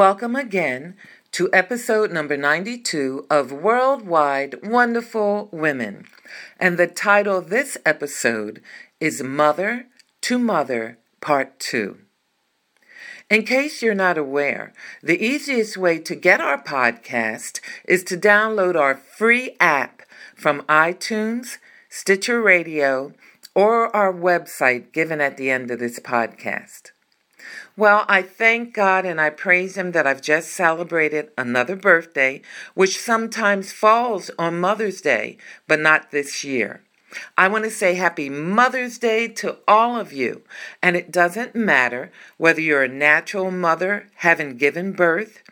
Welcome again to episode number 92 of Worldwide Wonderful Women. And the title of this episode is Mother to Mother Part 2. In case you're not aware, the easiest way to get our podcast is to download our free app from iTunes, Stitcher Radio, or our website given at the end of this podcast. Well, I thank God and I praise Him that I've just celebrated another birthday, which sometimes falls on Mother's Day, but not this year. I want to say happy Mother's Day to all of you. And it doesn't matter whether you're a natural mother having given birth,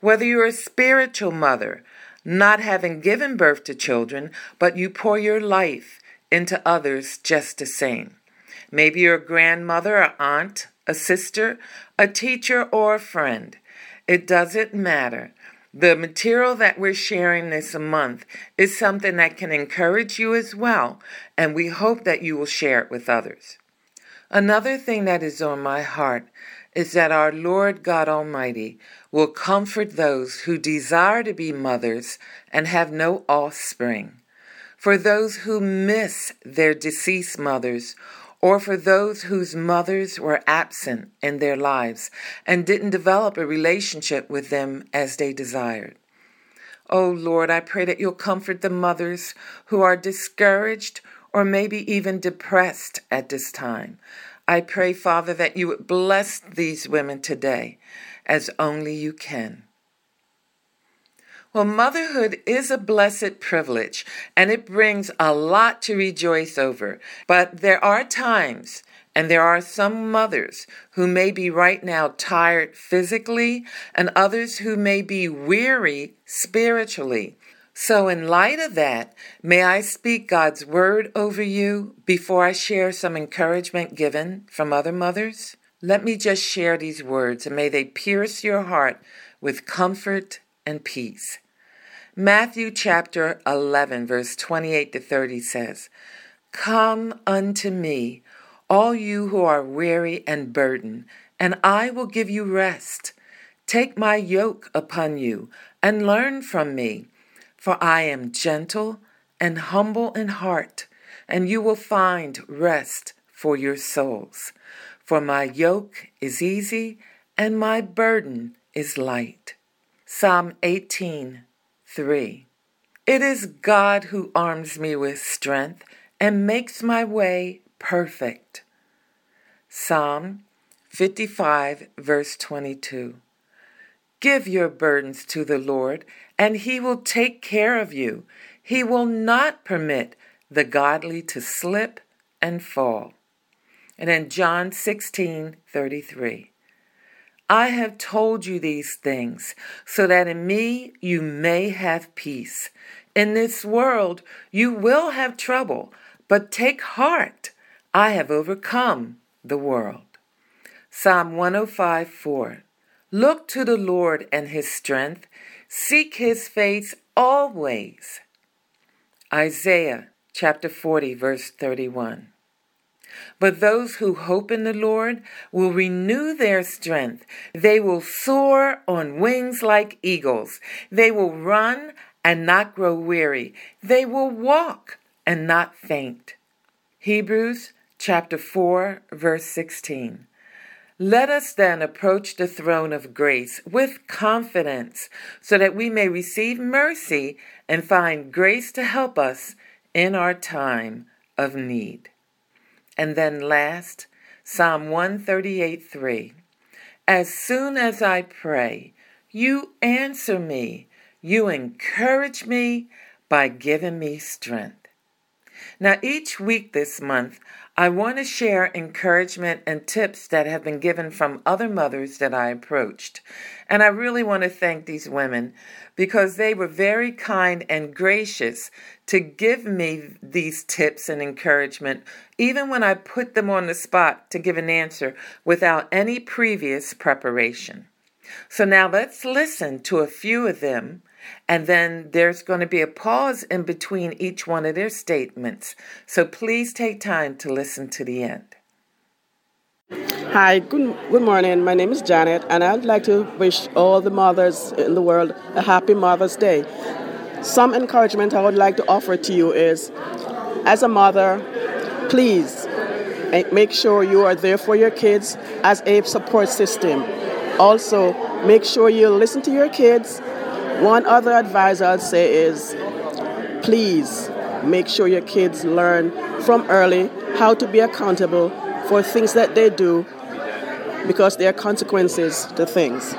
whether you're a spiritual mother not having given birth to children, but you pour your life into others just the same. Maybe you're a grandmother or aunt, a sister, a teacher, or a friend. It doesn't matter. The material that we're sharing this month is something that can encourage you as well, and we hope that you will share it with others. Another thing that is on my heart is that our Lord God Almighty will comfort those who desire to be mothers and have no offspring. For those who miss their deceased mothers or for those whose mothers were absent in their lives and didn't develop a relationship with them as they desired. Oh Lord, I pray that you'll comfort the mothers who are discouraged or maybe even depressed at this time. I pray, Father, that you would bless these women today as only you can. Well, motherhood is a blessed privilege and it brings a lot to rejoice over. But there are times, and there are some mothers who may be right now tired physically, and others who may be weary spiritually. So, in light of that, may I speak God's word over you before I share some encouragement given from other mothers? Let me just share these words, and may they pierce your heart with comfort and peace. Matthew chapter 11, verse 28 to 30 says, Come unto me, all you who are weary and burdened, and I will give you rest. Take my yoke upon you and learn from me, for I am gentle and humble in heart, and you will find rest for your souls. For my yoke is easy and my burden is light. Psalm 18, 3. It is God who arms me with strength and makes my way perfect. Psalm 55, verse 22. Give your burdens to the Lord, and He will take care of you. He will not permit the godly to slip and fall. And in John 16, 33. I have told you these things so that in me you may have peace. In this world you will have trouble, but take heart. I have overcome the world. Psalm 105 4. Look to the Lord and his strength, seek his face always. Isaiah chapter 40, verse 31. But those who hope in the Lord will renew their strength. They will soar on wings like eagles. They will run and not grow weary. They will walk and not faint. Hebrews chapter 4 verse 16. Let us then approach the throne of grace with confidence so that we may receive mercy and find grace to help us in our time of need. And then last, Psalm 138 3. As soon as I pray, you answer me. You encourage me by giving me strength. Now, each week this month, I want to share encouragement and tips that have been given from other mothers that I approached. And I really want to thank these women because they were very kind and gracious to give me these tips and encouragement, even when I put them on the spot to give an answer without any previous preparation. So now let's listen to a few of them and then there's going to be a pause in between each one of their statements. So please take time to listen to the end. Hi, good, good morning. My name is Janet, and I'd like to wish all the mothers in the world a happy Mother's Day. Some encouragement I would like to offer to you is as a mother, please make sure you are there for your kids as a support system. Also, make sure you listen to your kids one other advice I'd say is please make sure your kids learn from early how to be accountable for things that they do because there are consequences to things.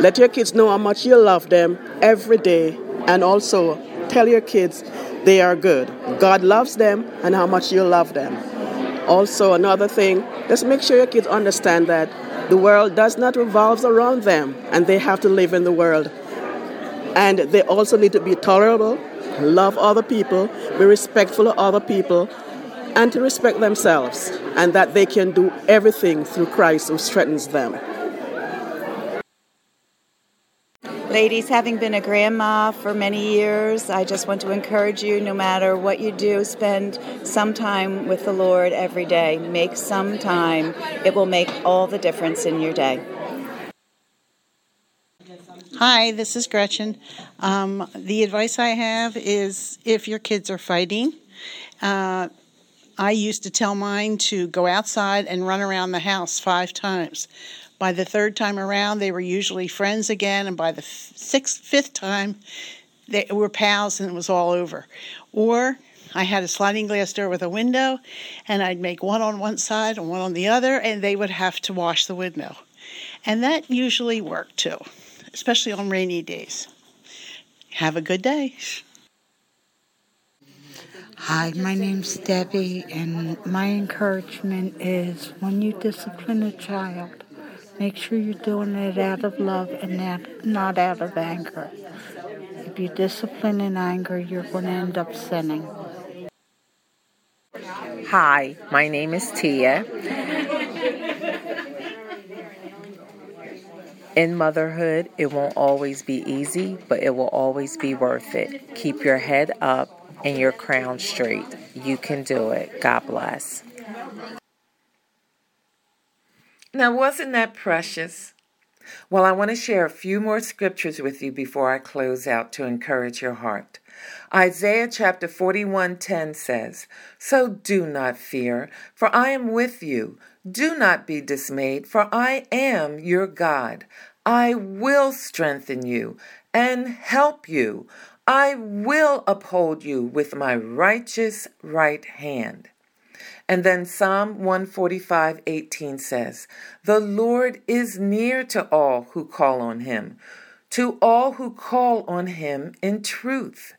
Let your kids know how much you love them every day and also tell your kids they are good. God loves them and how much you love them. Also, another thing, just make sure your kids understand that the world does not revolve around them, and they have to live in the world. And they also need to be tolerable, love other people, be respectful of other people, and to respect themselves, and that they can do everything through Christ who strengthens them. Ladies, having been a grandma for many years, I just want to encourage you no matter what you do, spend some time with the Lord every day. Make some time, it will make all the difference in your day. Hi, this is Gretchen. Um, the advice I have is if your kids are fighting, uh, I used to tell mine to go outside and run around the house five times. By the third time around, they were usually friends again, and by the sixth, fifth time, they were pals and it was all over. Or I had a sliding glass door with a window, and I'd make one on one side and one on the other, and they would have to wash the window. And that usually worked too, especially on rainy days. Have a good day. Hi, my name's Debbie, and my encouragement is when you discipline a child, Make sure you're doing it out of love and not out of anger. If you discipline in anger, you're going to end up sinning. Hi, my name is Tia. In motherhood, it won't always be easy, but it will always be worth it. Keep your head up and your crown straight. You can do it. God bless. Now, wasn't that precious? Well, I want to share a few more scriptures with you before I close out to encourage your heart. Isaiah chapter 41:10 says, "So do not fear, for I am with you. Do not be dismayed, for I am your God. I will strengthen you and help you. I will uphold you with my righteous right hand." And then Psalm 145:18 says, "The Lord is near to all who call on him, to all who call on him in truth."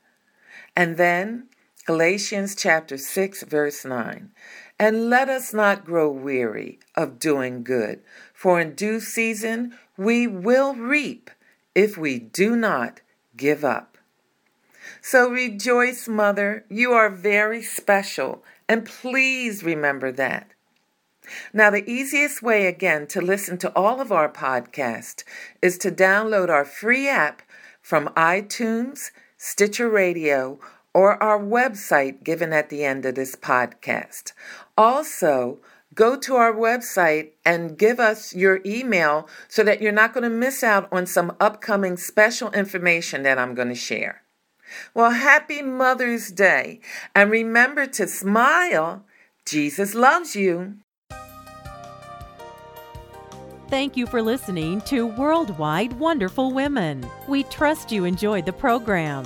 And then Galatians chapter 6 verse 9, "And let us not grow weary of doing good, for in due season we will reap if we do not give up." So rejoice, Mother. You are very special and please remember that. Now, the easiest way again to listen to all of our podcasts is to download our free app from iTunes, Stitcher Radio, or our website given at the end of this podcast. Also, go to our website and give us your email so that you're not going to miss out on some upcoming special information that I'm going to share. Well, happy Mother's Day. And remember to smile. Jesus loves you. Thank you for listening to Worldwide Wonderful Women. We trust you enjoyed the program.